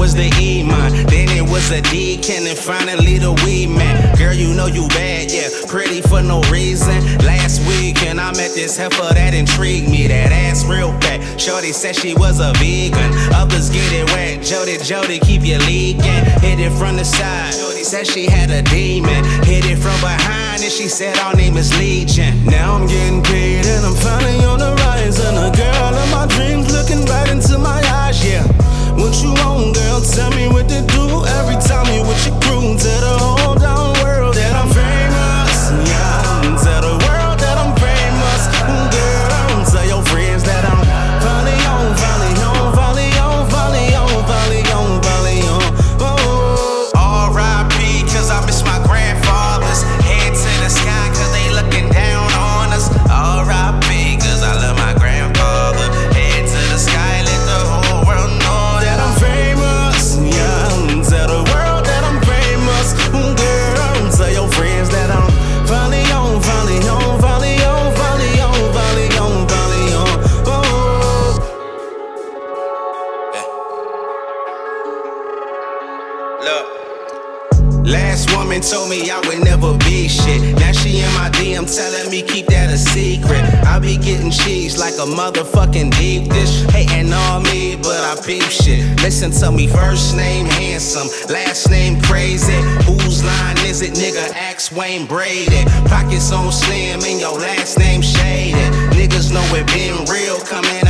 was the E man, then it was a Deacon, and finally the weed man. Girl, you know you bad, yeah, pretty for no reason. Last week, and I met this heifer that intrigued me, that ass real fat. Shorty said she was a vegan, others get it wet. Jody, Jody, keep you leaking. Hit it from the side. Shorty said she had a demon, hit it from behind, and she said our name is Legion. Now I'm getting paid, Look. Last woman told me I would never be shit. Now she in my DM telling me keep that a secret. I be getting cheese like a motherfucking deep dish. Hating on me, but I peep shit. Listen to me, first name handsome, last name crazy. Whose line is it, nigga? Axe Wayne Brady. Pockets on slim and your last name shaded. Niggas know it been real coming